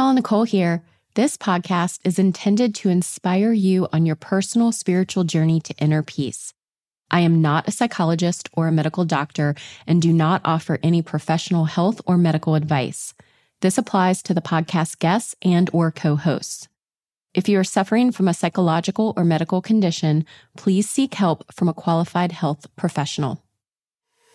All. Nichole here. This podcast is intended to inspire you on your personal spiritual journey to inner peace. I am not a psychologist or a medical doctor and do not offer any professional health or medical advice. This applies to the podcast guests and or co-hosts. If you are suffering from a psychological or medical condition, please seek help from a qualified health professional.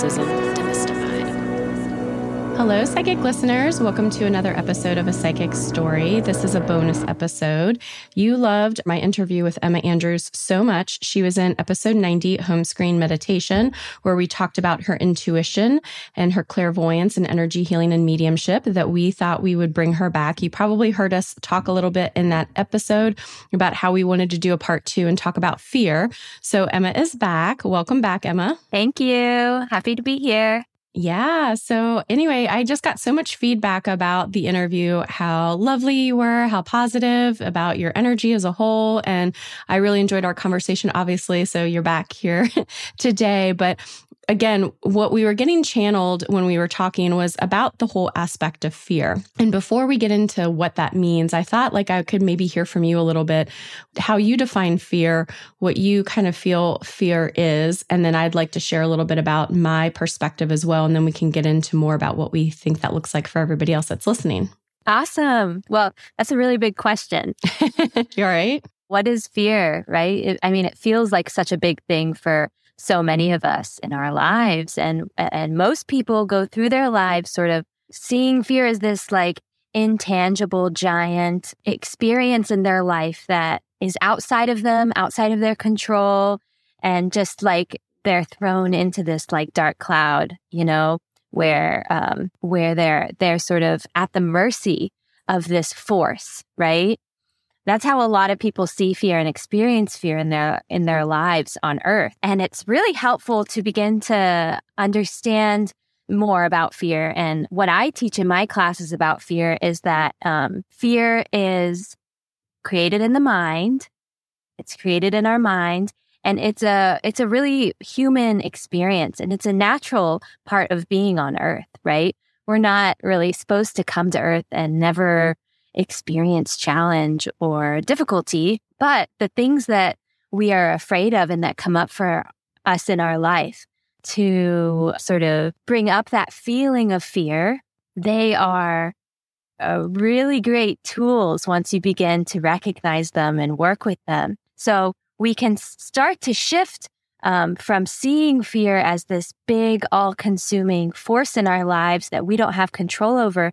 Mysticism Hello, psychic listeners. Welcome to another episode of A Psychic Story. This is a bonus episode. You loved my interview with Emma Andrews so much. She was in episode 90, Home Screen Meditation, where we talked about her intuition and her clairvoyance and energy healing and mediumship that we thought we would bring her back. You probably heard us talk a little bit in that episode about how we wanted to do a part two and talk about fear. So Emma is back. Welcome back, Emma. Thank you. Happy to be here. Yeah. So, anyway, I just got so much feedback about the interview, how lovely you were, how positive about your energy as a whole. And I really enjoyed our conversation, obviously. So, you're back here today. But again, what we were getting channeled when we were talking was about the whole aspect of fear. And before we get into what that means, I thought like I could maybe hear from you a little bit how you define fear, what you kind of feel fear is. And then I'd like to share a little bit about my perspective as well. And then we can get into more about what we think that looks like for everybody else that's listening. Awesome. Well, that's a really big question. You're right. What is fear, right? It, I mean, it feels like such a big thing for so many of us in our lives and and most people go through their lives sort of seeing fear as this like intangible giant experience in their life that is outside of them outside of their control and just like they're thrown into this like dark cloud you know where um where they're they're sort of at the mercy of this force right that's how a lot of people see fear and experience fear in their in their lives on earth. And it's really helpful to begin to understand more about fear. And what I teach in my classes about fear is that um, fear is created in the mind. It's created in our mind, and it's a it's a really human experience, and it's a natural part of being on Earth. Right? We're not really supposed to come to Earth and never experience challenge or difficulty, but the things that we are afraid of and that come up for us in our life to sort of bring up that feeling of fear, they are uh, really great tools once you begin to recognize them and work with them. So we can start to shift um, from seeing fear as this big, all consuming force in our lives that we don't have control over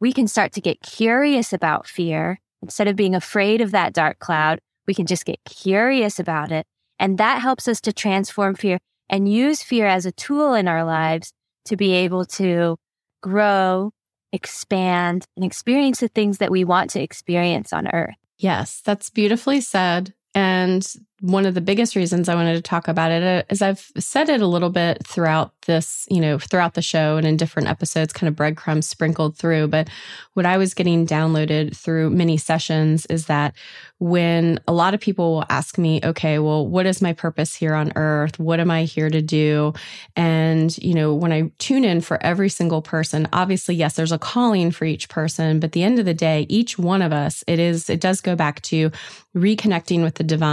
we can start to get curious about fear. Instead of being afraid of that dark cloud, we can just get curious about it. And that helps us to transform fear and use fear as a tool in our lives to be able to grow, expand, and experience the things that we want to experience on earth. Yes, that's beautifully said. And And one of the biggest reasons I wanted to talk about it uh, I've said it a little bit throughout this, you know, throughout the show and in different episodes, kind of breadcrumbs sprinkled through. But what I was getting downloaded through many sessions is that when a lot of people will ask me, okay, well, what is my purpose here on earth? What am I here to do? And, you know, when I tune in for every single person, obviously, yes, there's a calling for each person, but the end of the day, each one of us, it is, it does go back to reconnecting with the divine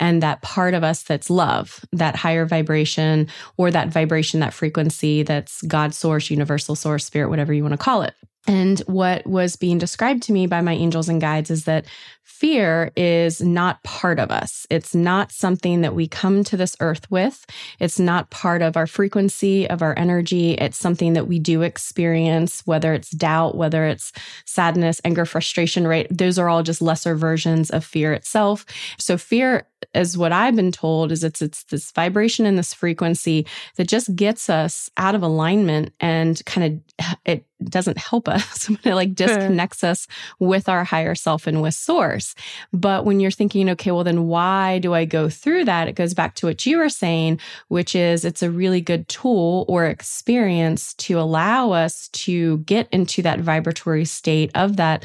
and that part of us that's love, that higher vibration or that vibration, that frequency that's God source, universal source, spirit, whatever you want to call it. And what was being described to me by my angels and guides is that fear is not part of us. It's not something that we come to this earth with. It's not part of our frequency, of our energy. It's something that we do experience, whether it's doubt, whether it's sadness, anger, frustration, right? Those are all just lesser versions of fear itself. So fear is what I've been told is it's it's this vibration and this frequency that just gets us out of alignment and kind of it doesn't help us it like disconnects us with our higher self and with source. But when you're thinking okay well then why do i go through that? it goes back to what you were saying which is it's a really good tool or experience to allow us to get into that vibratory state of that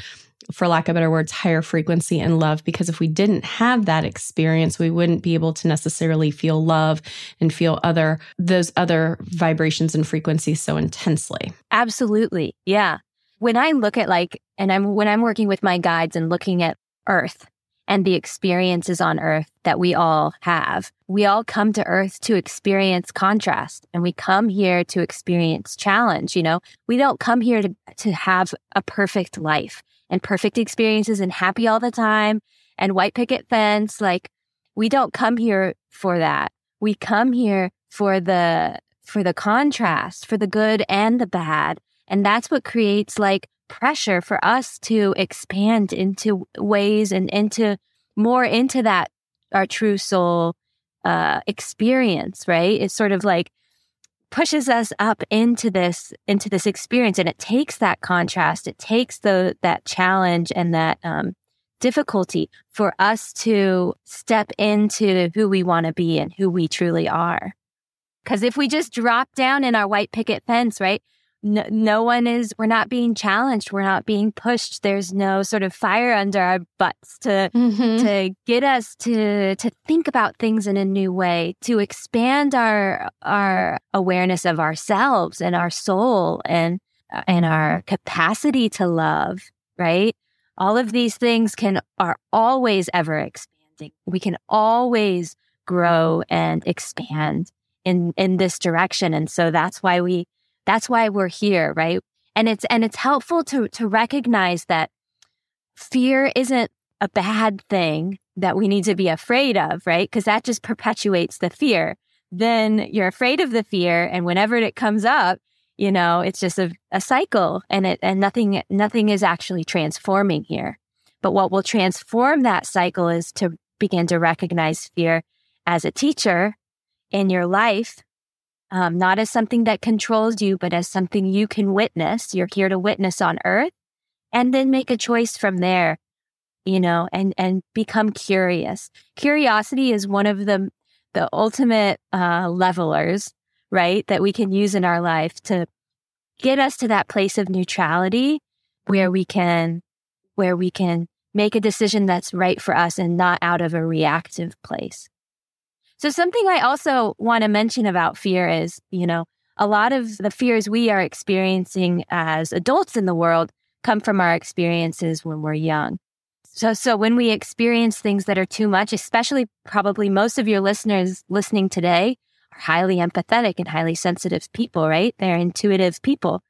for lack of better words, higher frequency and love. Because if we didn't have that experience, we wouldn't be able to necessarily feel love and feel other, those other vibrations and frequencies so intensely. Absolutely. Yeah. When I look at like, and I'm, when I'm working with my guides and looking at Earth and the experiences on Earth that we all have, we all come to Earth to experience contrast and we come here to experience challenge. You know, we don't come here to, to have a perfect life and perfect experiences and happy all the time and white picket fence. Like we don't come here for that. We come here for the, for the contrast, for the good and the bad. And that's what creates like pressure for us to expand into ways and into more into that, our true soul, uh, experience, right? It's sort of like pushes us up into this into this experience and it takes that contrast. It takes the that challenge and that um, difficulty for us to step into who we want to be and who we truly are. Because if we just drop down in our white picket fence right no, no one is we're not being challenged we're not being pushed there's no sort of fire under our butts to mm-hmm. to get us to to think about things in a new way to expand our our awareness of ourselves and our soul and and our capacity to love right all of these things can are always ever expanding we can always grow and expand in in this direction and so that's why we that's why we're here, right? And it's and it's helpful to to recognize that fear isn't a bad thing that we need to be afraid of, right? Because that just perpetuates the fear. Then you're afraid of the fear, and whenever it comes up, you know, it's just a, a cycle, and it and nothing nothing is actually transforming here. But what will transform that cycle is to begin to recognize fear as a teacher in your life um, not as something that controls you, but as something you can witness. You're here to witness on earth and then make a choice from there, you know, and, and become curious. Curiosity is one of the, the ultimate, uh, levelers, right? That we can use in our life to get us to that place of neutrality where we can, where we can make a decision that's right for us and not out of a reactive place. So something I also want to mention about fear is, you know, a lot of the fears we are experiencing as adults in the world come from our experiences when we're young. So, so when we experience things that are too much, especially probably most of your listeners listening today are highly empathetic and highly sensitive people, right? They're intuitive people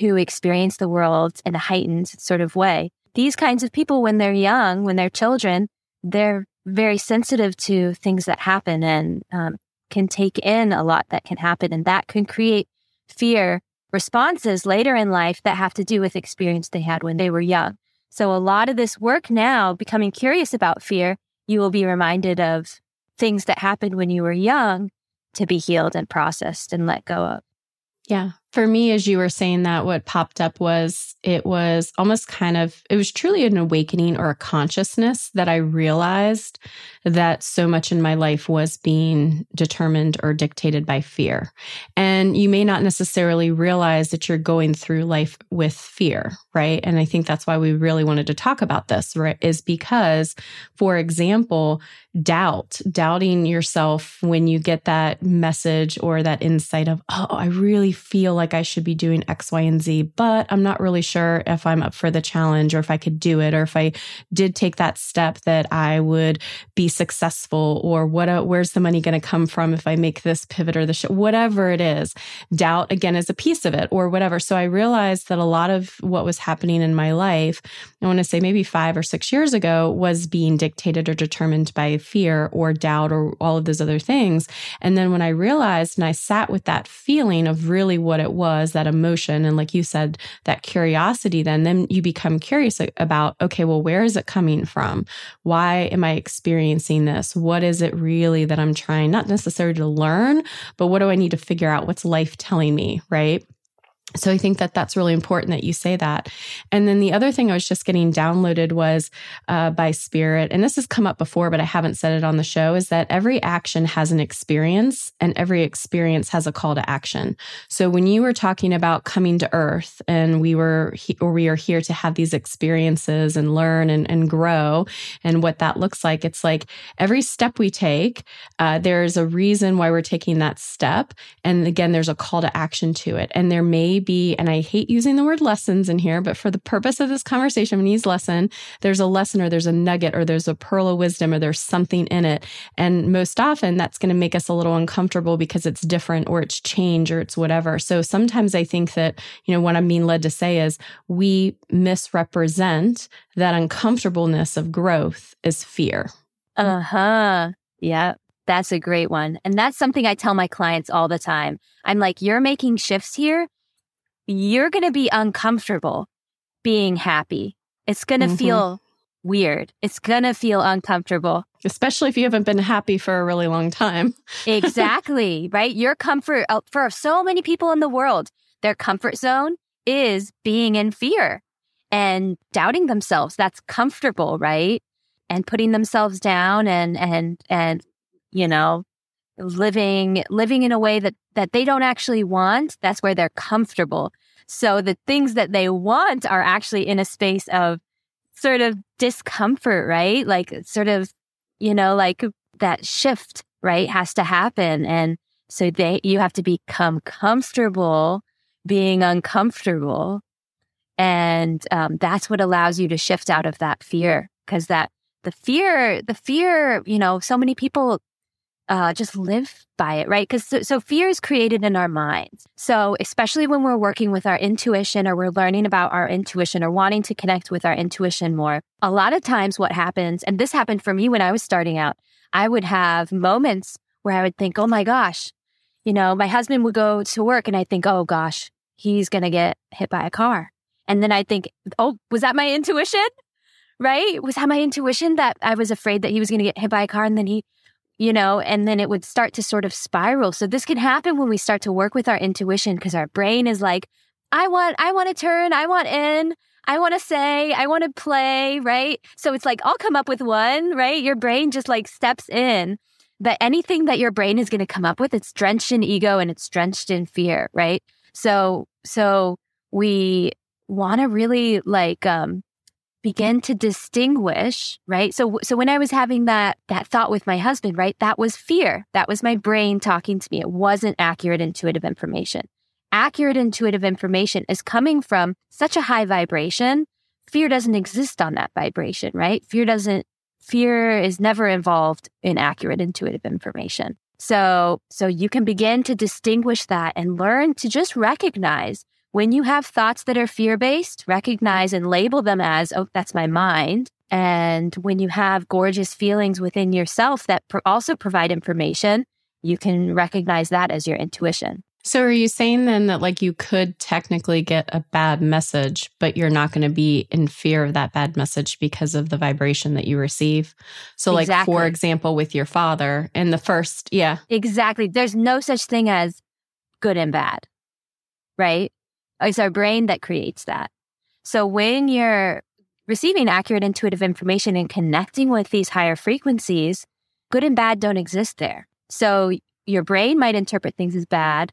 who experience the world in a heightened sort of way. These kinds of people, when they're young, when they're children, they're very sensitive to things that happen and um, can take in a lot that can happen. And that can create fear responses later in life that have to do with experience they had when they were young. So a lot of this work now, becoming curious about fear, you will be reminded of things that happened when you were young to be healed and processed and let go of. Yeah. For me, as you were saying that, what popped up was it was almost kind of, it was truly an awakening or a consciousness that I realized that so much in my life was being determined or dictated by fear. And you may not necessarily realize that you're going through life with fear, right? And I think that's why we really wanted to talk about this, right? Is because, for example, doubt, doubting yourself when you get that message or that insight of, oh, I really feel like I should be doing X, Y, and Z, but I'm not really sure if I'm up for the challenge or if I could do it or if I did take that step that I would be successful or what uh, where's the money going to come from if I make this pivot or the sh- whatever it is. Doubt again is a piece of it or whatever. So I realized that a lot of what was happening in my life, I want to say maybe 5 or 6 years ago was being dictated or determined by fear or doubt or all of those other things. And then when I realized and I sat with that feeling of really what it was, that emotion, and like you said, that curiosity, then, then you become curious about, okay, well, where is it coming from? Why am I experiencing this? What is it really that I'm trying, not necessarily to learn, but what do I need to figure out? What's life telling me? Right. So I think that that's really important that you say that. And then the other thing I was just getting downloaded was uh, by Spirit, and this has come up before, but I haven't said it on the show, is that every action has an experience and every experience has a call to action. So when you were talking about coming to Earth and we were he- or we are here to have these experiences and learn and, and grow and what that looks like, it's like every step we take, uh, there's a reason why we're taking that step. And again, there's a call to action to it. And there may be, and I hate using the word lessons in here, but for the purpose of this conversation, when he's lesson, there's a lesson or there's a nugget or there's a pearl of wisdom or there's something in it. And most often that's going to make us a little uncomfortable because it's different or it's change or it's whatever. So sometimes I think that, you know, what I'm being led to say is we misrepresent that uncomfortableness of growth as fear. Uh huh. Yeah. That's a great one. And that's something I tell my clients all the time. I'm like, you're making shifts here you're going to be uncomfortable being happy. It's going to mm-hmm. feel weird. It's going to feel uncomfortable. Especially if you haven't been happy for a really long time. exactly, right? Your comfort uh, for so many people in the world, their comfort zone is being in fear and doubting themselves. That's comfortable, right? And putting themselves down and and and you know, living living in a way that that they don't actually want that's where they're comfortable. So the things that they want are actually in a space of sort of discomfort right? Like sort of you know like that shift right has to happen. And so they you have to become comfortable being uncomfortable. And um, that's what allows you to shift out of that fear because that the fear the fear you know so many people uh, just live by it, right? Because so, so, fear is created in our minds. So, especially when we're working with our intuition or we're learning about our intuition or wanting to connect with our intuition more, a lot of times what happens, and this happened for me when I was starting out, I would have moments where I would think, oh my gosh, you know, my husband would go to work and I think, oh gosh, he's going to get hit by a car. And then I think, oh, was that my intuition? Right? Was that my intuition that I was afraid that he was going to get hit by a car and then he you know, and then it would start to sort of spiral. So this can happen when we start to work with our intuition because our brain is like, I want, I want to turn, I want in, I want to say, I want to play, right? So it's like, I'll come up with one, right? Your brain just like steps in. But anything that your brain is going to come up with, it's drenched in ego and it's drenched in fear, right? So, so we want to really like, um, begin to distinguish, right? So so when I was having that that thought with my husband, right? That was fear. That was my brain talking to me. It wasn't accurate intuitive information. Accurate intuitive information is coming from such a high vibration. Fear doesn't exist on that vibration, right? Fear doesn't fear is never involved in accurate intuitive information. So so you can begin to distinguish that and learn to just recognize when you have thoughts that are fear based, recognize and label them as, oh, that's my mind. And when you have gorgeous feelings within yourself that also provide information, you can recognize that as your intuition. So are you saying then that like you could technically get a bad message, but you're not going to be in fear of that bad message because of the vibration that you receive? So like exactly. for example with your father in the first, yeah. Exactly. There's no such thing as good and bad right? It's our brain that creates that. So when you're receiving accurate intuitive information and connecting with these higher frequencies, good and bad don't exist there. So your brain might interpret things as bad,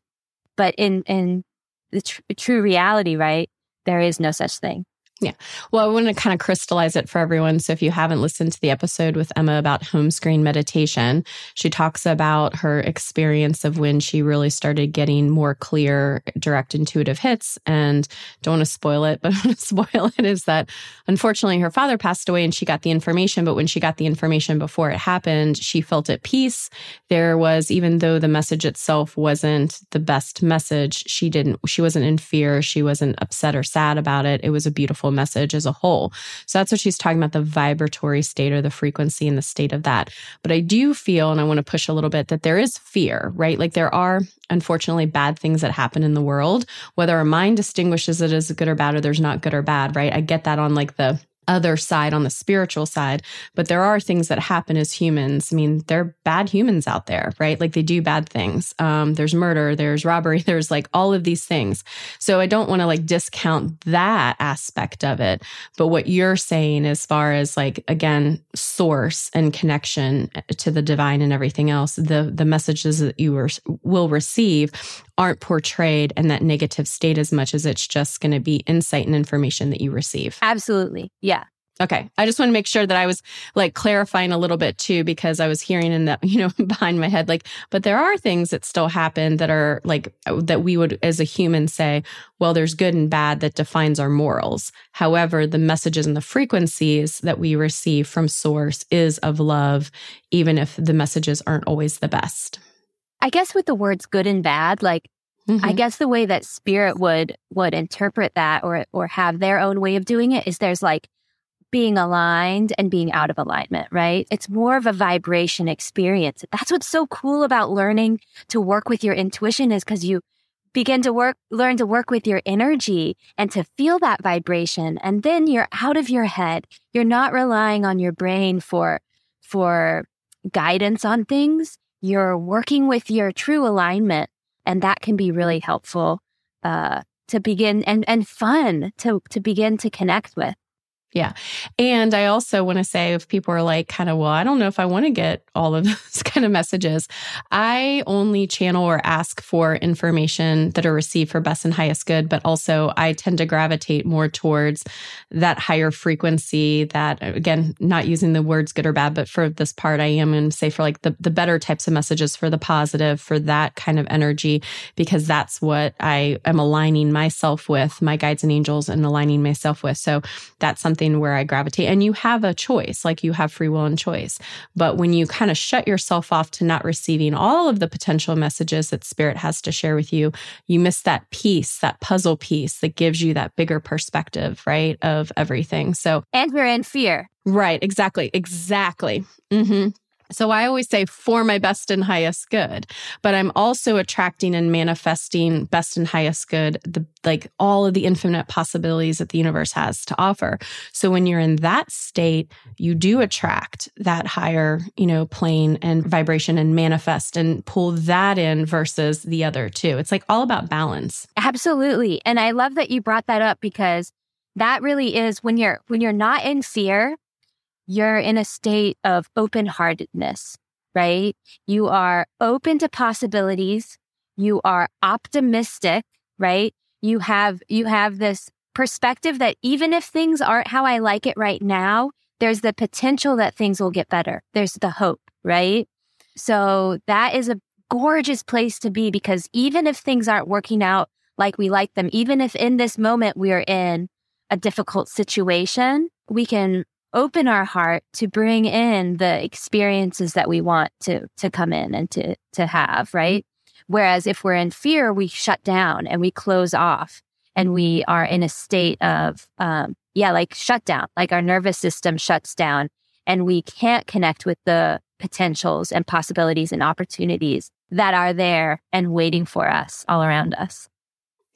but in, in the tr- true reality, right? There is no such thing. Yeah. Well, I want to kind of crystallize it for everyone. So if you haven't listened to the episode with Emma about home screen meditation, she talks about her experience of when she really started getting more clear, direct intuitive hits. And don't want to spoil it, but I want to spoil it is that unfortunately her father passed away and she got the information. But when she got the information before it happened, she felt at peace. There was, even though the message itself wasn't the best message, she didn't, she wasn't in fear. She wasn't upset or sad about it. It was a beautiful message as a whole. So that's what she's talking about the vibratory state or the frequency and the state of that. But I do feel, and I want to push a little bit, that there is fear, right? Like there are unfortunately bad things that happen in the world, whether our mind distinguishes it as good or bad or there's not good or bad, right? I get that on like the other side on the spiritual side but there are things that happen as humans. I mean there are bad humans out there right? Like they do bad things. Um, there's murder there's robbery there's like all of these things. So i don't want to like discount that aspect of it. But what you're saying as far as like again source and connection to the divine and everything else the the messages that you were, will receive aren't portrayed in that negative state as much as it's just going to be insight and information that you receive. Absolutely. Yeah. Okay. I just want to make sure that I was like clarifying a little bit too, because I was hearing in that, you know, behind my head, like, but there are things that still happen that are like, that we would as a human say, well, there's good and bad that defines our morals. However, the messages and the frequencies that we receive from source is of love, even if the messages aren't always the best. I guess with the words good and bad, like mm-hmm. I guess the way that spirit would would interpret that or or have their own way of doing it is there's like being aligned and being out of alignment, right? It's more of a vibration experience. That's what's so cool about learning to work with your intuition is because you begin to work, learn to work with your energy and to feel that vibration. And then you're out of your head. You're not relying on your brain for, for guidance on things you're working with your true alignment. And that can be really helpful uh, to begin and, and fun to, to begin to connect with. Yeah. And I also want to say if people are like, kind of, well, I don't know if I want to get all of those kind of messages, I only channel or ask for information that are received for best and highest good. But also, I tend to gravitate more towards that higher frequency that, again, not using the words good or bad, but for this part, I am and say for like the, the better types of messages for the positive, for that kind of energy, because that's what I am aligning myself with, my guides and angels, and aligning myself with. So that's something something where I gravitate. And you have a choice, like you have free will and choice. But when you kind of shut yourself off to not receiving all of the potential messages that spirit has to share with you, you miss that piece, that puzzle piece that gives you that bigger perspective, right, of everything. So, and we're in fear. Right. Exactly. Exactly. Mm-hmm. So I always say for my best and highest good, but I'm also attracting and manifesting best and highest good, the like all of the infinite possibilities that the universe has to offer. So when you're in that state, you do attract that higher, you know, plane and vibration and manifest and pull that in versus the other two. It's like all about balance. Absolutely. And I love that you brought that up because that really is when you're when you're not in fear you're in a state of open heartedness, right? You are open to possibilities. You are optimistic, right? You have, you have this perspective that even if things aren't how I like it right now, there's the potential that things will get better. There's the hope, right? So that is a gorgeous place to be because even if things aren't working out like we like them, even if in this moment we are in a difficult situation, we can open our heart to bring in the experiences that we want to to come in and to to have right? Whereas if we're in fear we shut down and we close off and we are in a state of um, yeah like shut down like our nervous system shuts down and we can't connect with the potentials and possibilities and opportunities that are there and waiting for us all around us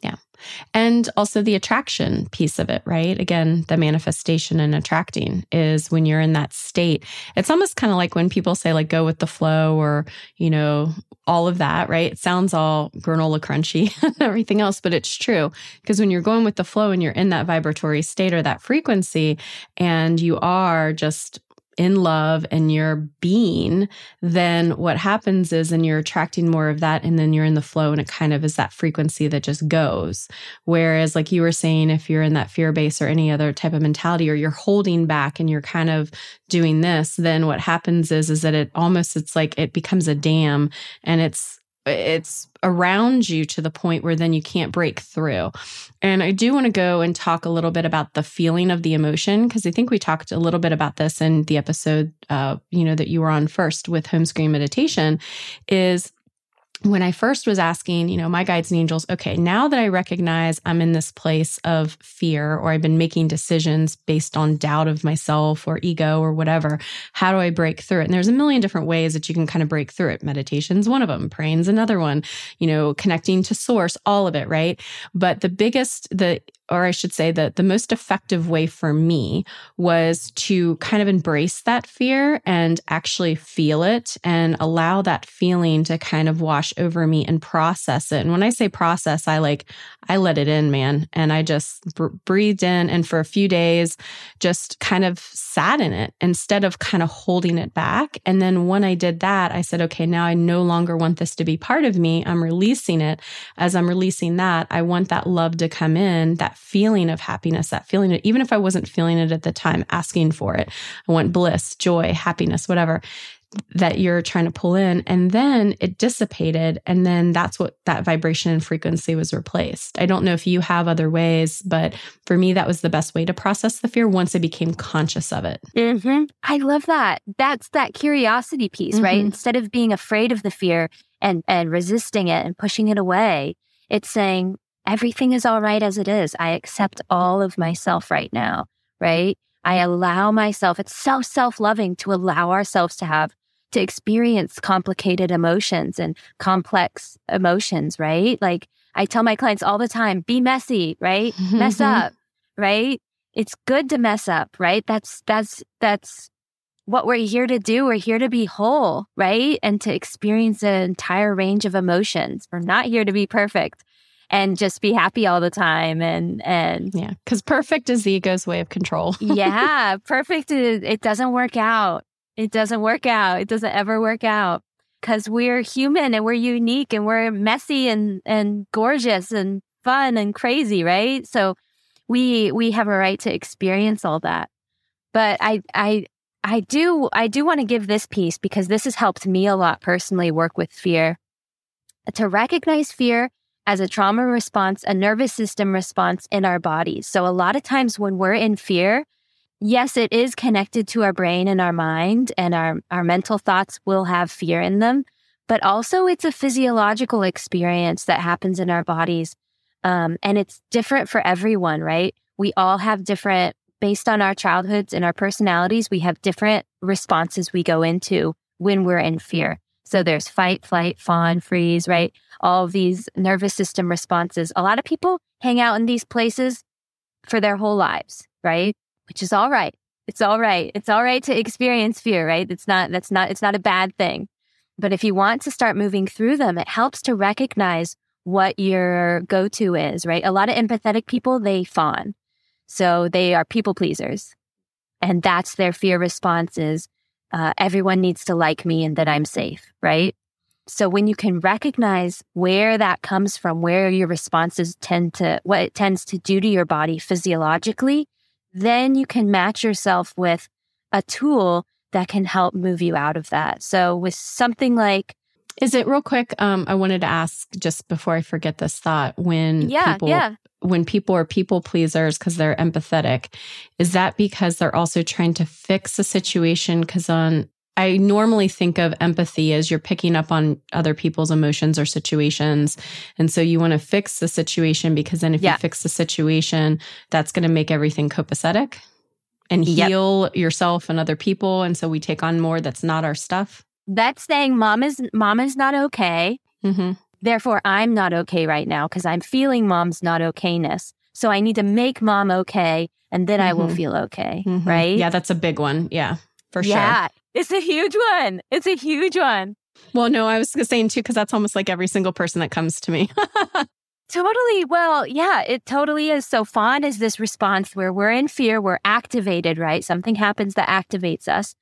Yeah. And also the attraction piece of it, right? Again, the manifestation and attracting is when you're in that state. It's almost kind of like when people say, like, go with the flow or, you know, all of that, right? It sounds all granola crunchy and everything else, but it's true. Because when you're going with the flow and you're in that vibratory state or that frequency and you are just in love and you're being, then what happens is, and you're attracting more of that, and then you're in the flow, and it kind of is that frequency that just goes. Whereas, like you were saying, if you're in that fear base or any other type of mentality, or you're holding back and you're kind of doing this, then what happens is, is that it almost, it's like it becomes a dam and it's, it's around you to the point where then you can't break through. And I do want to go and talk a little bit about the feeling of the emotion because I think we talked a little bit about this in the episode, uh, you know, that you were on first with home screen meditation. Is when I first was asking, you know, my guides and angels, okay, now that I recognize I'm in this place of fear or I've been making decisions based on doubt of myself or ego or whatever, how do I break through it? And there's a million different ways that you can kind of break through it. Meditation's one of them, praying's another one, you know, connecting to source, all of it, right? But the biggest, the or I should say that the most effective way for me was to kind of embrace that fear and actually feel it and allow that feeling to kind of wash over me and process it. And when I say process, I like, I let it in, man. And I just br- breathed in and for a few days, just kind of sat in it instead of kind of holding it back. And then when I did that, I said, okay, now I no longer want this to be part of me. I'm releasing it. As I'm releasing that, I want that love to come in, that feeling of happiness, that feeling, even if I wasn't feeling it at the time, asking for it. I want bliss, joy, happiness, whatever that you're trying to pull in. And then it dissipated. And then that's what that vibration and frequency was replaced. I don't know if you have other ways, but for me, that was the best way to process the fear once I became conscious of it. Mm-hmm. I love that. That's that curiosity piece, mm-hmm. right? Instead of being afraid of the fear and, and resisting it and pushing it away, it's saying, everything is all right as it is. I accept all of myself right now, right? I allow myself, it's so self loving to allow ourselves to have, to experience complicated emotions and complex emotions, right? Like I tell my clients all the time be messy, right? mess up, right? It's good to mess up, right? That's, that's, that's what we're here to do. We're here to be whole, right? And to experience an entire range of emotions. We're not here to be perfect and just be happy all the time and and yeah because perfect is the ego's way of control. Yeah perfect is, it doesn't work out. It doesn't work out. It doesn't ever work out. Because we're human and we're unique and we're messy and and gorgeous and fun and crazy right? So we we have a right to experience all that. But i i i do i do want to give this piece because this has helped me a lot personally work with fear. To recognize fear as a trauma response, a nervous system response in our bodies. So a lot of times when we're in fear, yes, it is connected to our brain and our mind and our, our mental thoughts will have fear in them, but also it's a physiological experience that happens in our bodies. Um, and it's different for everyone, right? We all have different, based on our childhoods and our personalities, we have different responses we go into when we're in fear. So there's fight, flight, fawn, freeze, right? All these nervous system responses. A lot of people hang out in these places for their whole lives, right? Which is all right. It's all right. It's all right to experience fear, right? It's not, that's not, it's not a bad thing. But if you want to start moving through them, it helps to recognize what your go to is, right? A lot of empathetic people, they fawn. So they are people pleasers. And that's their fear response is uh, everyone needs to like me and that I'm safe, right? So when you can recognize where that comes from, where your responses tend to, what it tends to do to your body physiologically, then you can match yourself with a tool that can help move you out of that. So with something like, is it real quick? Um, I wanted to ask just before I forget this thought when yeah, people yeah when people are people pleasers because they're empathetic, is that because they're also trying to fix a situation? Because on I normally think of empathy as you're picking up on other people's emotions or situations. And so you want to fix the situation because then if yeah. you fix the situation, that's going to make everything copacetic and heal yep. yourself and other people. And so we take on more that's not our stuff. That's saying mom is mom is not okay. Mm-hmm Therefore, I'm not okay right now because I'm feeling mom's not okayness. So I need to make mom okay and then mm-hmm. I will mm-hmm. feel okay. Mm-hmm. Right. Yeah, that's a big one. Yeah, for sure. Yeah, it's a huge one. It's a huge one. Well, no, I was saying too, because that's almost like every single person that comes to me. totally. Well, yeah, it totally is. So fawn is this response where we're in fear, we're activated, right? Something happens that activates us.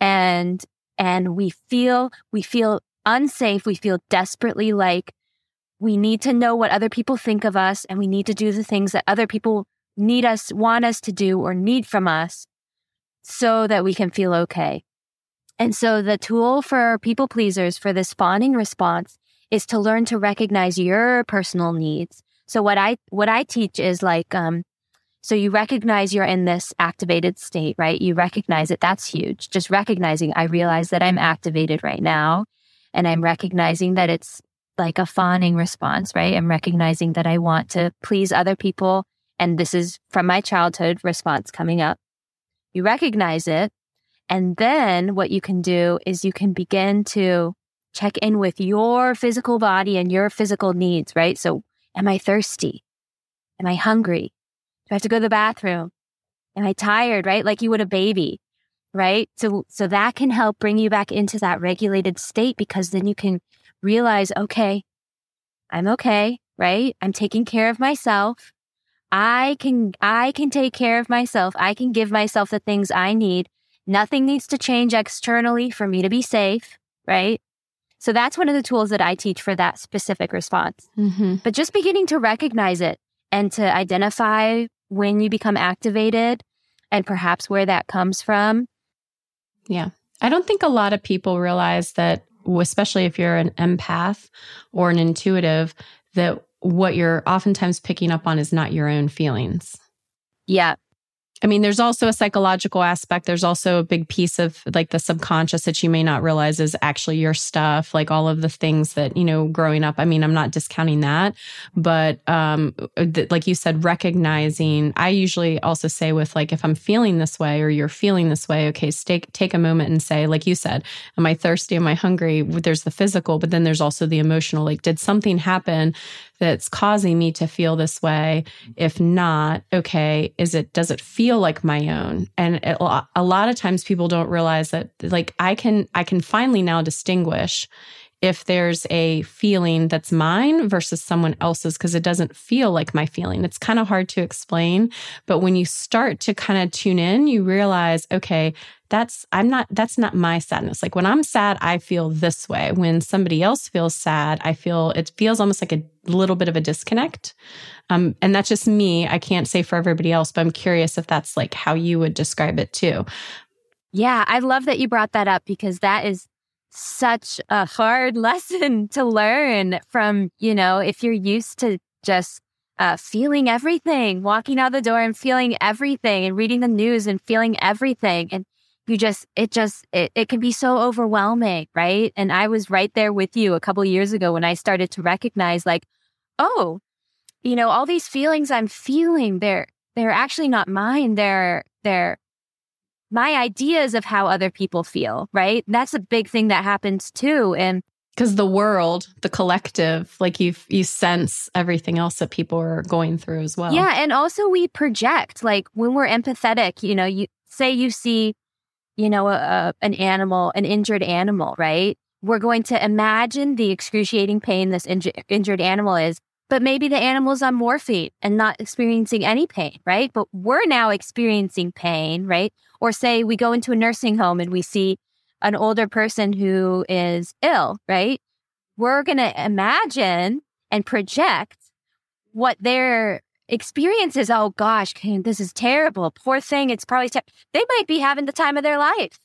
And and we feel we feel unsafe. We feel desperately like we need to know what other people think of us and we need to do the things that other people need us, want us to do or need from us so that we can feel okay. And so the tool for people pleasers for this fawning response is to learn to recognize your personal needs. So what I, what I teach is like, um, so you recognize you're in this activated state, right? You recognize it. That's huge. Just recognizing, I realize that I'm activated right now and I'm recognizing that it's like a fawning response, right? I'm recognizing that I want to please other people. And this is from my childhood response coming up. You recognize it. And then what you can do is you can begin to check in with your physical body and your physical needs, right? So am I thirsty? Am I hungry? Do I have to go to the bathroom? Am I tired, right? Like you would a baby, right? So, so that can help bring you back into that regulated state because then you can realize, okay, I'm okay, right? I'm taking care of myself. I can, I can take care of myself. I can give myself the things I need. Nothing needs to change externally for me to be safe, right? So that's one of the tools that I teach for that specific response. Mm-hmm. But just beginning to recognize it and to identify when you become activated and perhaps where that comes from. Yeah. I don't think a lot of people realize that especially if you're an empath or an intuitive, that what you're oftentimes picking up on is not your own feelings. Yeah. I mean, there's also a psychological aspect. There's also a big piece of like the subconscious that you may not realize is actually your stuff, like all of the things that, you know, growing up. I mean, I'm not discounting that, but um, th- like you said, recognizing, I usually also say with like, if I'm feeling this way or you're feeling this way, okay, take, take a moment and say, like you said, am I thirsty? Am I hungry? There's the physical, but then there's also the emotional. Like, did something happen that's causing me to feel this way? If not, okay, is it, does it feel like my own? And it, a lot of times people don't realize that like I can, I can finally now distinguish if there's a feeling that's mine versus someone else's because it doesn't feel like my feeling. It's kind of hard to explain. But when you start to kind of tune in, you realize, okay, that's I'm not that's not my sadness. Like when I'm sad, I feel this way. When somebody else feels sad, I feel it feels almost like a little bit of a disconnect. Um, and that's just me. I can't say for everybody else, but I'm curious if that's like how you would describe it too. Yeah, I love that you brought that up because that is such a hard lesson to learn from, you know, if you're used to just uh, feeling everything, walking out the door and feeling everything and reading the news and feeling everything. And you just, it just, it, it can be so overwhelming, right? And I was right there with you a couple years ago when I started to recognize like, oh, you know, all these feelings I'm feeling, they're, they're actually not mine. They're, they're my ideas of how other people feel, right? That's a big thing that happens too. And because the world, the collective, like you you sense everything else that people are going through as well. Yeah, and also we project like when we're empathetic, you know, you say you see, you know, a, a, an animal, an injured animal, right? We're going to imagine the excruciating pain this inju- injured animal is, but maybe the animal's on morphine and not experiencing any pain, right? But we're now experiencing pain, right? Or say we go into a nursing home and we see an older person who is ill, right? We're going to imagine and project what their experience is. Oh gosh, this is terrible. Poor thing. It's probably, ter-. they might be having the time of their life.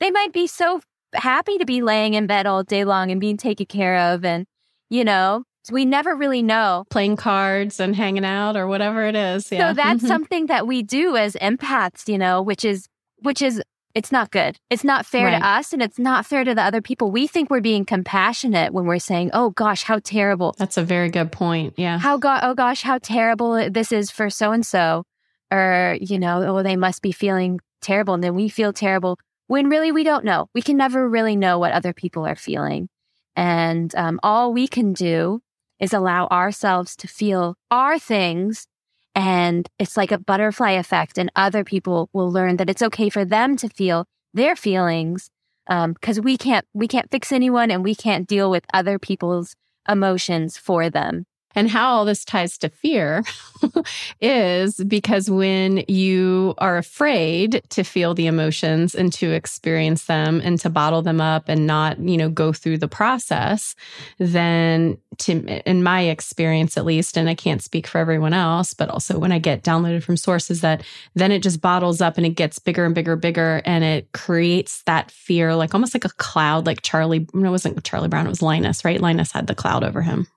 They might be so happy to be laying in bed all day long and being taken care of. And, you know, we never really know. Playing cards and hanging out or whatever it is. Yeah. So that's mm-hmm. something that we do as empaths, you know, which is, which is, it's not good. It's not fair right. to us and it's not fair to the other people. We think we're being compassionate when we're saying, oh gosh, how terrible. That's a very good point. Yeah. How, go- oh gosh, how terrible this is for so and so. Or, you know, oh, they must be feeling terrible. And then we feel terrible when really we don't know. We can never really know what other people are feeling. And um, all we can do is allow ourselves to feel our things. And it's like a butterfly effect. And other people will learn that it's okay for them to feel their feelings. Um, cause we can't, we can't fix anyone and we can't deal with other people's emotions for them. And how all this ties to fear is because when you are afraid to feel the emotions and to experience them and to bottle them up and not, you know, go through the process, then to, in my experience at least, and I can't speak for everyone else, but also when I get downloaded from sources that then it just bottles up and it gets bigger and bigger, and bigger, and it creates that fear, like almost like a cloud, like Charlie, no, it wasn't Charlie Brown, it was Linus, right? Linus had the cloud over him,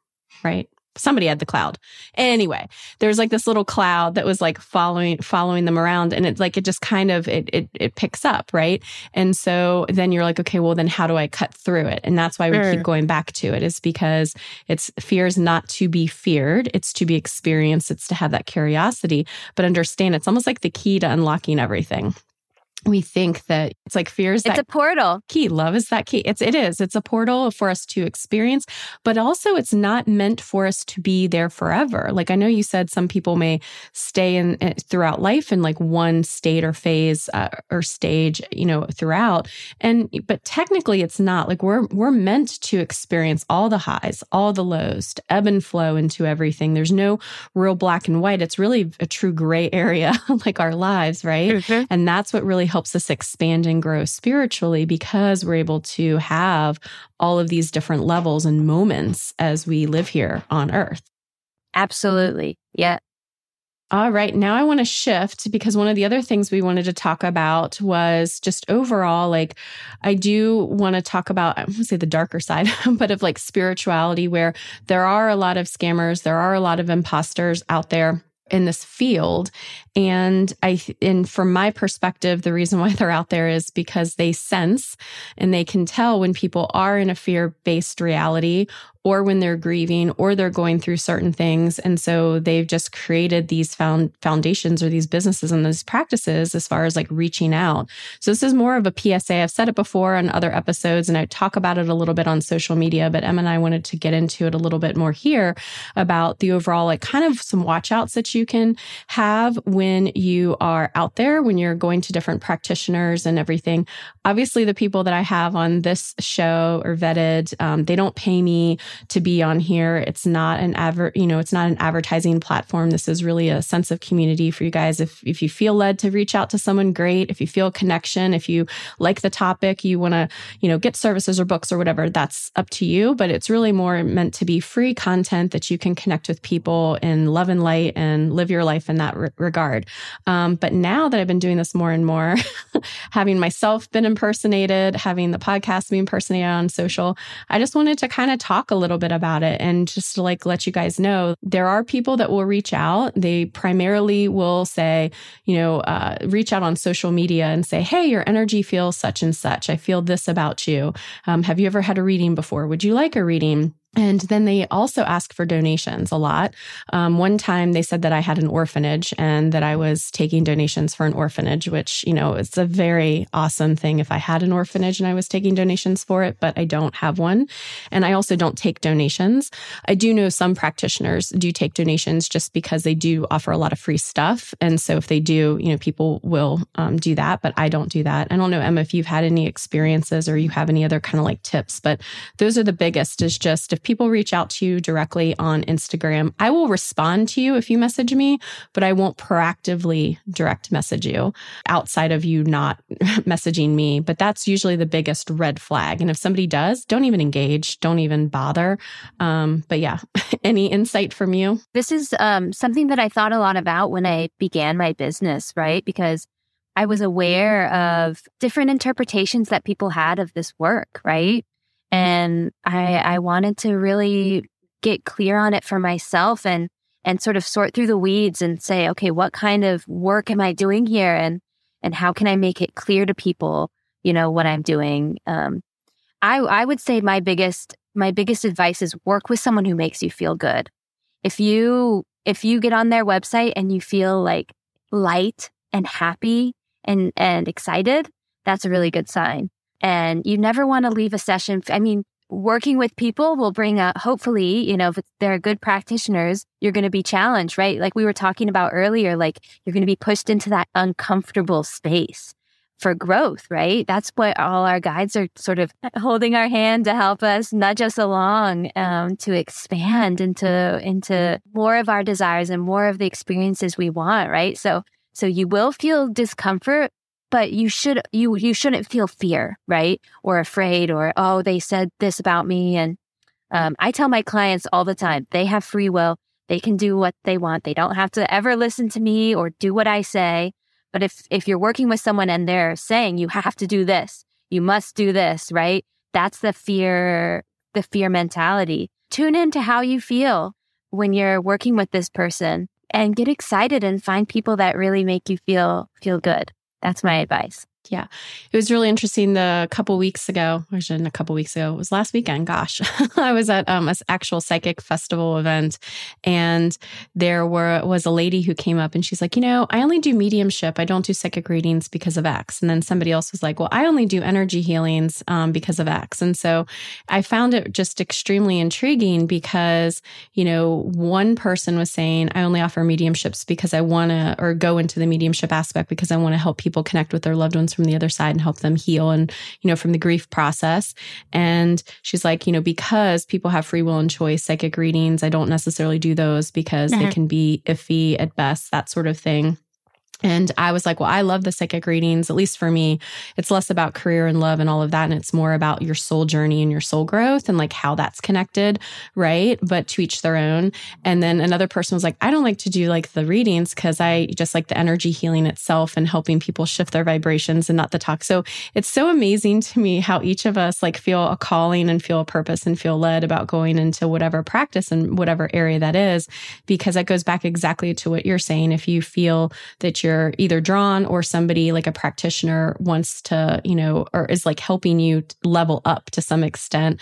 right? Somebody had the cloud. Anyway, there's like this little cloud that was like following following them around and it's like it just kind of it it it picks up, right? And so then you're like, okay, well then how do I cut through it? And that's why we keep going back to it is because it's fear is not to be feared, it's to be experienced, it's to have that curiosity, but understand it's almost like the key to unlocking everything we think that it's like fears. It's a portal. Key. Love is that key. It's it is. It's a portal for us to experience, but also it's not meant for us to be there forever. Like I know you said some people may stay in eh, throughout life in like one state or phase uh, or stage, you know, throughout. And but technically it's not. Like we're we're meant to experience all the highs, all the lows, to ebb and flow into everything. There's no real black and white. It's really a true gray area like our lives, right? Mm-hmm. And that's what really helps us expand and grow spiritually because we're able to have all of these different levels and moments as we live here on earth. Absolutely. Yeah. All right. Now I want to shift because one of the other things we wanted to talk about was just overall, like, I do want to talk about, I won't say the darker side, but of like spirituality, where there are a lot of scammers, there are a lot of imposters out there in this field. And i and from my perspective the reason why they're out there is because they sense and they can tell when people are in a fear based reality or when they're grieving or they're going through certain things. And so they've just created these found foundations or these businesses and these practices as far as like reaching out. So this is more of a PSA. I've said it before on other episodes and I talk about it a little bit on social media, but Em and I wanted to get into it a little bit more here about the overall, like kind of some watch outs that you can have when you are out there, when you're going to different practitioners and everything. Obviously, the people that I have on this show are vetted. Um, they don't pay me to be on here. It's not an adver, you know, it's not an advertising platform. This is really a sense of community for you guys. If if you feel led to reach out to someone, great. If you feel connection, if you like the topic, you want to, you know, get services or books or whatever, that's up to you. But it's really more meant to be free content that you can connect with people in love and light and live your life in that re- regard. Um, but now that I've been doing this more and more, having myself been impersonated, having the podcast be impersonated on social, I just wanted to kind of talk a little bit about it and just to like let you guys know there are people that will reach out. They primarily will say, you know, uh, reach out on social media and say, hey, your energy feels such and such. I feel this about you. Um, have you ever had a reading before? Would you like a reading? And then they also ask for donations a lot. Um, one time they said that I had an orphanage and that I was taking donations for an orphanage, which, you know, it's a very awesome thing if I had an orphanage and I was taking donations for it, but I don't have one. And I also don't take donations. I do know some practitioners do take donations just because they do offer a lot of free stuff. And so if they do, you know, people will um, do that, but I don't do that. I don't know, Emma, if you've had any experiences or you have any other kind of like tips, but those are the biggest is just if people reach out to you directly on Instagram, I will respond to you if you message me, but I won't proactively direct message you outside of you not messaging me. But that's usually the biggest red flag. And if somebody does, don't even engage, don't even bother. Um, but yeah, any insight from you? This is um, something that I thought a lot about when I began my business, right? Because I was aware of different interpretations that people had of this work, right? And I, I wanted to really get clear on it for myself and, and sort of sort through the weeds and say, okay, what kind of work am I doing here? And, and how can I make it clear to people, you know, what I'm doing? Um, I, I would say my biggest, my biggest advice is work with someone who makes you feel good. If you, if you get on their website and you feel like light and happy and, and excited, that's a really good sign. And you never want to leave a session. I mean, working with people will bring up, hopefully, you know, if they're good practitioners, you're going to be challenged, right? Like we were talking about earlier, like you're going to be pushed into that uncomfortable space for growth, right? That's what all our guides are sort of holding our hand to help us nudge us along um, to expand into into more of our desires and more of the experiences we want, right? So so you will feel discomfort, but you should you you shouldn't feel fear, right? Or afraid, or oh, they said this about me. And um, I tell my clients all the time, they have free will. They can do what they want. They don't have to ever listen to me or do what I say. But if, if you're working with someone and they're saying you have to do this, you must do this, right? That's the fear, the fear mentality. Tune into how you feel when you're working with this person and get excited and find people that really make you feel, feel good. That's my advice. Yeah. It was really interesting. The couple weeks ago, or a couple weeks ago, it was last weekend. Gosh, I was at um, an actual psychic festival event, and there were was a lady who came up and she's like, you know, I only do mediumship. I don't do psychic readings because of X. And then somebody else was like, well, I only do energy healings um, because of X. And so I found it just extremely intriguing because you know one person was saying I only offer mediumships because I want to, or go into the mediumship aspect because I want to help people connect with their loved ones from the other side and help them heal and, you know, from the grief process. And she's like, you know, because people have free will and choice, psychic readings, I don't necessarily do those because they mm-hmm. can be iffy at best, that sort of thing. And I was like, well, I love the psychic readings. At least for me, it's less about career and love and all of that. And it's more about your soul journey and your soul growth and like how that's connected. Right. But to each their own. And then another person was like, I don't like to do like the readings because I just like the energy healing itself and helping people shift their vibrations and not the talk. So it's so amazing to me how each of us like feel a calling and feel a purpose and feel led about going into whatever practice and whatever area that is, because that goes back exactly to what you're saying. If you feel that you're you're either drawn or somebody like a practitioner wants to, you know, or is like helping you level up to some extent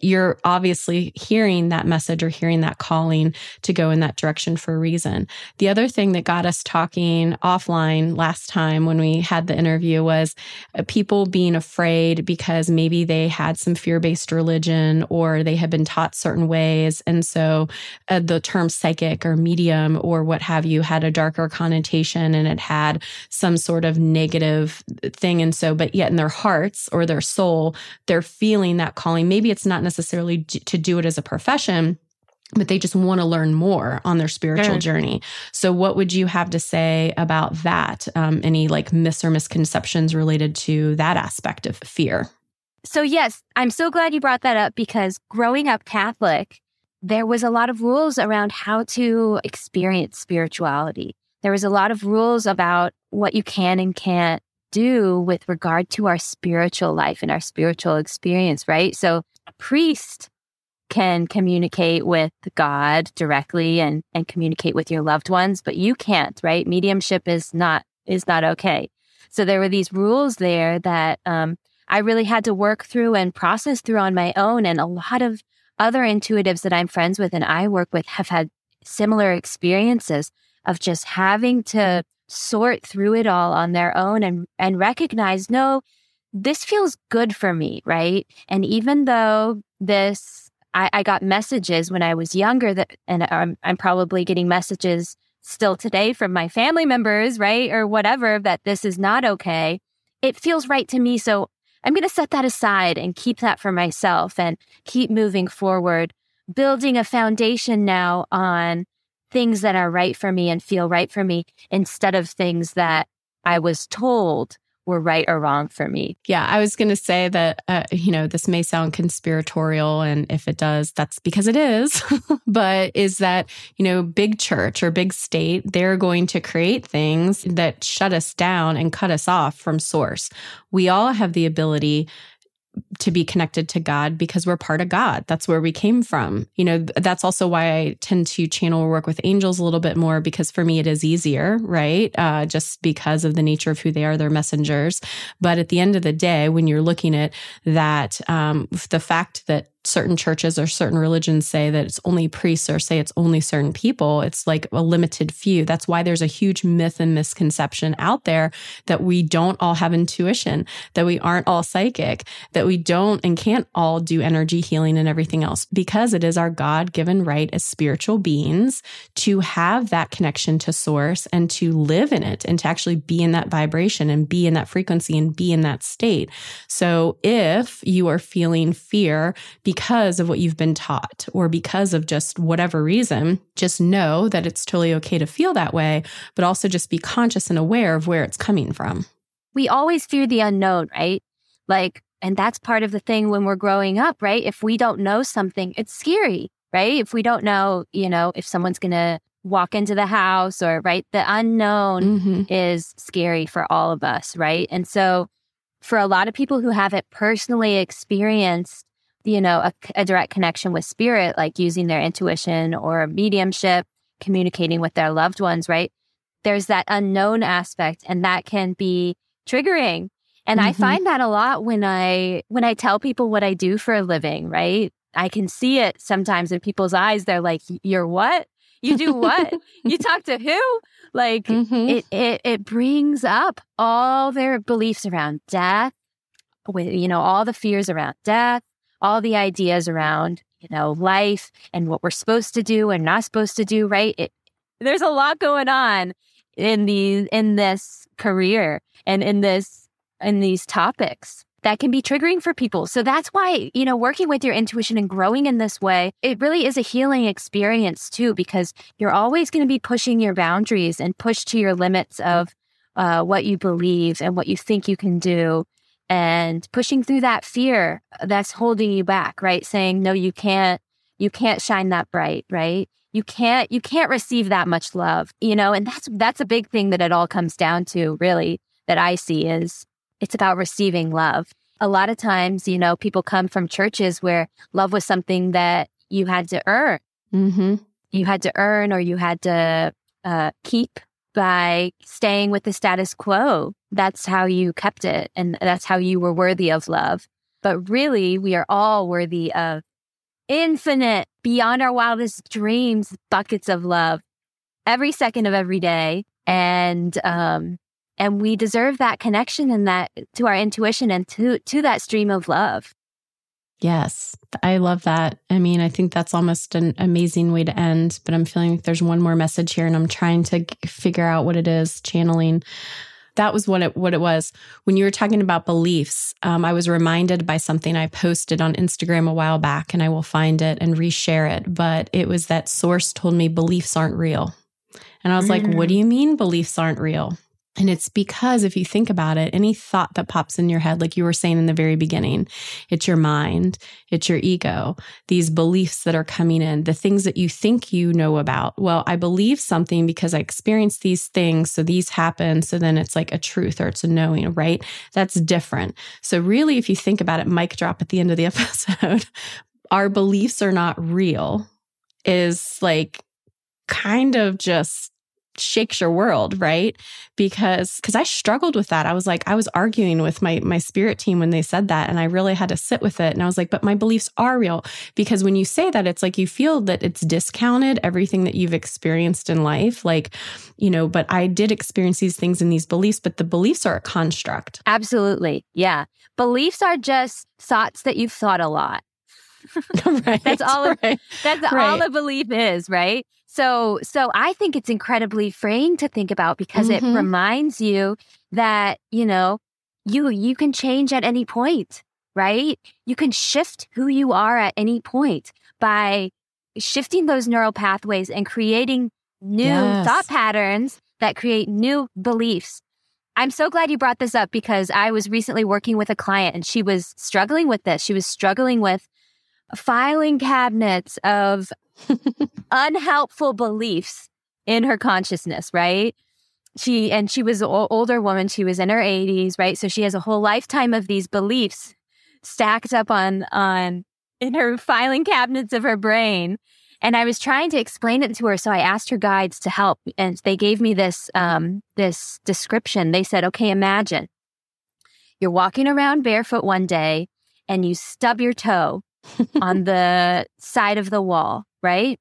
you're obviously hearing that message or hearing that calling to go in that direction for a reason. The other thing that got us talking offline last time when we had the interview was uh, people being afraid because maybe they had some fear based religion or they had been taught certain ways. And so uh, the term psychic or medium or what have you had a darker connotation and it had some sort of negative thing. And so, but yet in their hearts or their soul, they're feeling that calling. Maybe it's not necessarily to do it as a profession, but they just want to learn more on their spiritual sure. journey. So, what would you have to say about that? Um, any like myths or misconceptions related to that aspect of fear? So, yes, I'm so glad you brought that up because growing up Catholic, there was a lot of rules around how to experience spirituality. There was a lot of rules about what you can and can't do with regard to our spiritual life and our spiritual experience, right? So, a priest can communicate with God directly and, and communicate with your loved ones, but you can't, right? Mediumship is not, is not okay. So there were these rules there that, um, I really had to work through and process through on my own. And a lot of other intuitives that I'm friends with and I work with have had similar experiences of just having to sort through it all on their own and, and recognize, no, this feels good for me, right? And even though this, I, I got messages when I was younger that, and I'm, I'm probably getting messages still today from my family members, right? Or whatever, that this is not okay. It feels right to me. So I'm going to set that aside and keep that for myself and keep moving forward, building a foundation now on things that are right for me and feel right for me instead of things that I was told were right or wrong for me. Yeah, I was going to say that, uh, you know, this may sound conspiratorial. And if it does, that's because it is. but is that, you know, big church or big state, they're going to create things that shut us down and cut us off from source. We all have the ability to be connected to God because we're part of God. That's where we came from. You know, that's also why I tend to channel work with angels a little bit more because for me it is easier, right? Uh, just because of the nature of who they are, they're messengers. But at the end of the day, when you're looking at that, um, the fact that certain churches or certain religions say that it's only priests or say it's only certain people. It's like a limited few. That's why there's a huge myth and misconception out there that we don't all have intuition, that we aren't all psychic, that we don't and can't all do energy healing and everything else because it is our God given right as spiritual beings to have that connection to source and to live in it and to actually be in that vibration and be in that frequency and be in that state. So if you are feeling fear, because of what you've been taught or because of just whatever reason, just know that it's totally okay to feel that way, but also just be conscious and aware of where it's coming from. We always fear the unknown, right? Like, and that's part of the thing when we're growing up, right? If we don't know something, it's scary, right? If we don't know, you know, if someone's going to walk into the house or, right, the unknown mm-hmm. is scary for all of us, right? And so, for a lot of people who haven't personally experienced you know, a, a direct connection with spirit, like using their intuition or mediumship, communicating with their loved ones, right? There's that unknown aspect and that can be triggering. And mm-hmm. I find that a lot when I when I tell people what I do for a living, right? I can see it sometimes in people's eyes. They're like, "You're what? You do what? you talk to who?" Like mm-hmm. it, it it brings up all their beliefs around death, with you know all the fears around death, all the ideas around, you know, life and what we're supposed to do and not supposed to do, right? It, there's a lot going on in the in this career and in this in these topics that can be triggering for people. So that's why, you know, working with your intuition and growing in this way, it really is a healing experience too, because you're always going to be pushing your boundaries and push to your limits of uh, what you believe and what you think you can do and pushing through that fear that's holding you back, right? Saying, no, you can't, you can't shine that bright, right? You can't, you can't receive that much love, you know, and that's, that's a big thing that it all comes down to really that I see is it's about receiving love. A lot of times, you know, people come from churches where love was something that you had to earn. Mm-hmm. You had to earn or you had to uh, keep by staying with the status quo. That's how you kept it. And that's how you were worthy of love. But really, we are all worthy of infinite, beyond our wildest dreams, buckets of love every second of every day. And, um, and we deserve that connection and that to our intuition and to, to that stream of love. Yes, I love that. I mean, I think that's almost an amazing way to end, but I'm feeling like there's one more message here and I'm trying to figure out what it is channeling. That was what it what it was. When you were talking about beliefs, um, I was reminded by something I posted on Instagram a while back, and I will find it and reshare it. But it was that source told me beliefs aren't real, and I was mm. like, "What do you mean beliefs aren't real?" And it's because if you think about it, any thought that pops in your head, like you were saying in the very beginning, it's your mind, it's your ego, these beliefs that are coming in, the things that you think you know about. Well, I believe something because I experienced these things. So these happen. So then it's like a truth or it's a knowing, right? That's different. So really, if you think about it, mic drop at the end of the episode, our beliefs are not real is like kind of just shakes your world, right? Because cuz I struggled with that. I was like I was arguing with my my spirit team when they said that and I really had to sit with it and I was like, but my beliefs are real because when you say that it's like you feel that it's discounted everything that you've experienced in life, like, you know, but I did experience these things and these beliefs, but the beliefs are a construct. Absolutely. Yeah. Beliefs are just thoughts that you've thought a lot. right, that's all. Right, that's right. all a belief is, right? So, so I think it's incredibly freeing to think about because mm-hmm. it reminds you that, you know, you, you can change at any point, right? You can shift who you are at any point by shifting those neural pathways and creating new yes. thought patterns that create new beliefs. I'm so glad you brought this up because I was recently working with a client and she was struggling with this. She was struggling with filing cabinets of unhelpful beliefs in her consciousness, right? She and she was an older woman, she was in her 80s, right? So she has a whole lifetime of these beliefs stacked up on on in her filing cabinets of her brain. And I was trying to explain it to her, so I asked her guides to help, and they gave me this um, this description. They said, "Okay, imagine you're walking around barefoot one day, and you stub your toe, on the side of the wall, right?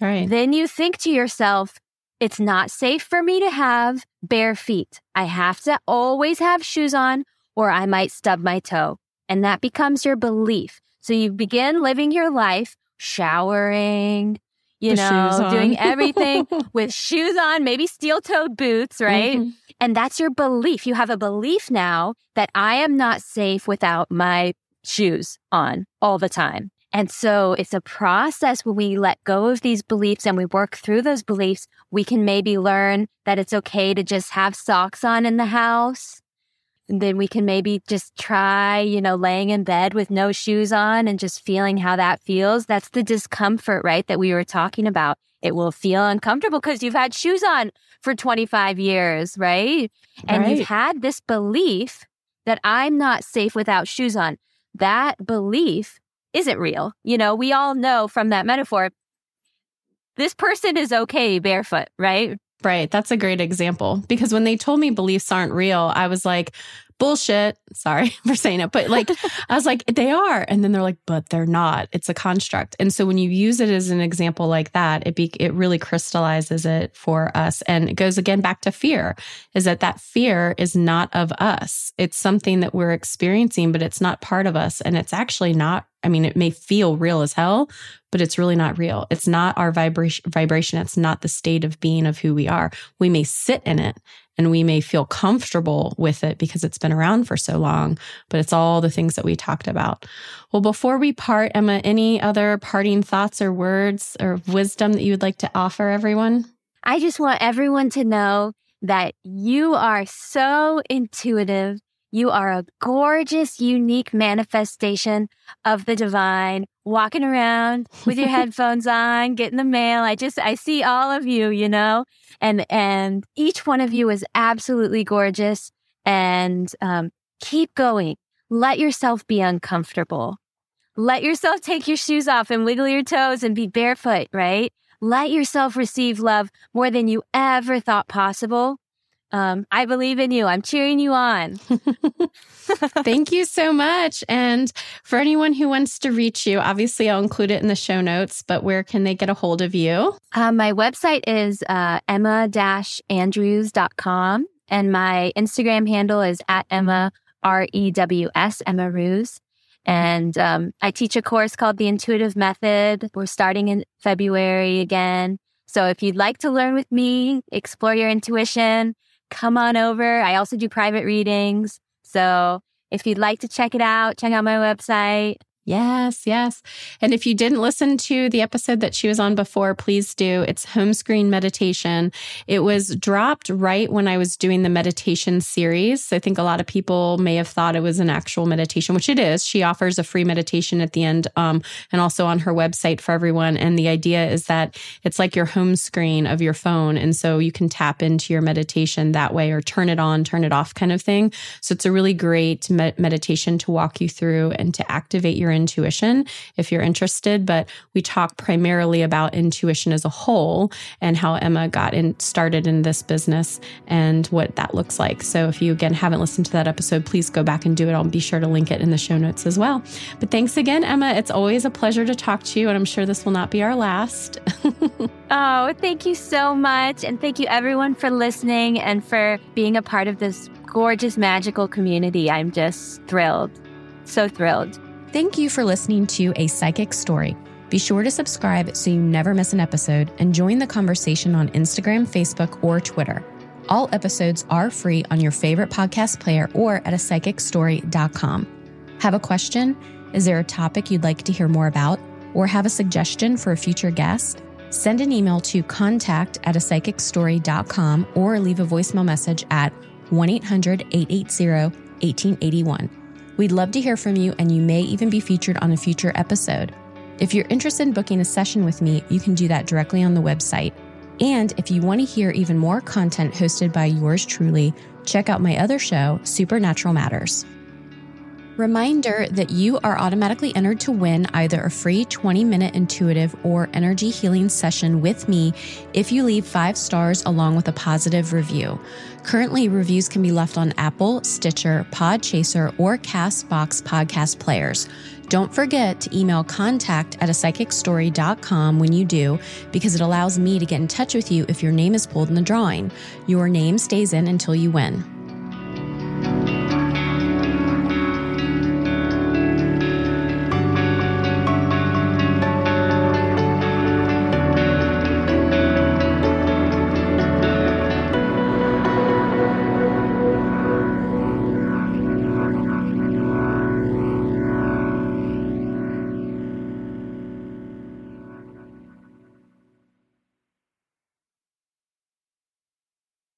Right. Then you think to yourself, it's not safe for me to have bare feet. I have to always have shoes on or I might stub my toe. And that becomes your belief. So you begin living your life showering, you With know, doing everything with shoes on, maybe steel toed boots, right? Mhm. And that's your belief. You have a belief now that I am not safe without my shoes on all the time. And so it's a process when we let go of these beliefs and we work through those beliefs, we can maybe learn that it's okay to just have socks on in the house. And then we can maybe just try, you know, laying in bed with no shoes on and just feeling how that feels. That's the discomfort, right? That we were talking about. It will feel uncomfortable because you've had shoes on for 25 years, right? And Right. you've had this belief that I'm not safe without shoes on. That belief isn't real. You know, we all know from that metaphor, this person is okay barefoot, right? Right. That's a great example because when they told me beliefs aren't real, I was like, bullshit. Sorry for saying it, but like, I was like, they are. And then they're like, but they're not. It's a construct. And so when you use it as an example like that, it be, it really crystallizes it for us. And it goes again back to fear is that that fear is not of us. It's something that we're experiencing, but it's not part of us. And it's actually not, I mean, it may feel real as hell, but it's really not real. It's not our vibration, vibration. It's not the state of being of who we are. We may sit in it and we may feel comfortable with it because it's been around for so long, but it's all the things that we talked about. Well, before we part, Emma, any other parting thoughts or words or wisdom that you would like to offer everyone? I just want everyone to know that you are so intuitive. You are a gorgeous, unique manifestation of the divine, walking around with your headphones on, getting the mail. I just, I see all of you, you know, and, and each one of you is absolutely gorgeous and, um, keep going. Let yourself be uncomfortable. Let yourself take your shoes off and wiggle your toes and be barefoot, right? Let yourself receive love more than you ever thought possible. Um, I believe in you. I'm cheering you on. Thank you so much. And for anyone who wants to reach you, obviously I'll include it in the show notes, but where can they get a hold of you? Uh, my website is uh, emma-andrews.com and my Instagram handle is at Emma R-E-W-S, Emma Ruse. And um, I teach a course called The Intuitive Method. We're starting in February again. So if you'd like to learn with me, explore your intuition, come on over. I also do private readings. So if you'd like to check it out, check out my website. Yes, yes. And if you didn't listen to the episode that she was on before, please do. It's home screen meditation. It was dropped right when I was doing the meditation series. I think a lot of people may have thought it was an actual meditation, which it is. She offers a free meditation at the end um, and also on her website for everyone. And the idea is that it's like your home screen of your phone. And so you can tap into your meditation that way or turn it on, turn it off kind of thing. So it's a really great me- meditation to walk you through and to activate your intuition if you're interested. But we talk primarily about intuition as a whole and how Emma got in, started in this business and what that looks like. So if you again haven't listened to that episode, please go back and do it. I'll be sure to link it in the show notes as well. But thanks again, Emma. It's always a pleasure to talk to you, and I'm sure this will not be our last. Oh, thank you so much. And thank you everyone for listening and for being a part of this gorgeous, magical community. I'm just thrilled. So thrilled. Thank you for listening to A Psychic's Story. Be sure to subscribe so you never miss an episode and join the conversation on Instagram, Facebook, or Twitter. All episodes are free on your favorite podcast player or at a psychicstory.com. Have a question? Is there a topic you'd like to hear more about? Or have a suggestion for a future guest? Send an email to contact at a psychicstory.com or leave a voicemail message at 1 800 880 1881. We'd love to hear from you, and you may even be featured on a future episode. If you're interested in booking a session with me, you can do that directly on the website. And if you want to hear even more content hosted by yours truly, check out my other show, Supernatural Matters. Reminder that you are automatically entered to win either a free 20 minute intuitive or energy healing session with me if you leave five stars along with a positive review. Currently, reviews can be left on Apple, Stitcher, Podchaser, or Castbox podcast players. Don't forget to email contact at a psychicstory.com when you do, because it allows me to get in touch with you if your name is pulled in the drawing. Your name stays in until you win.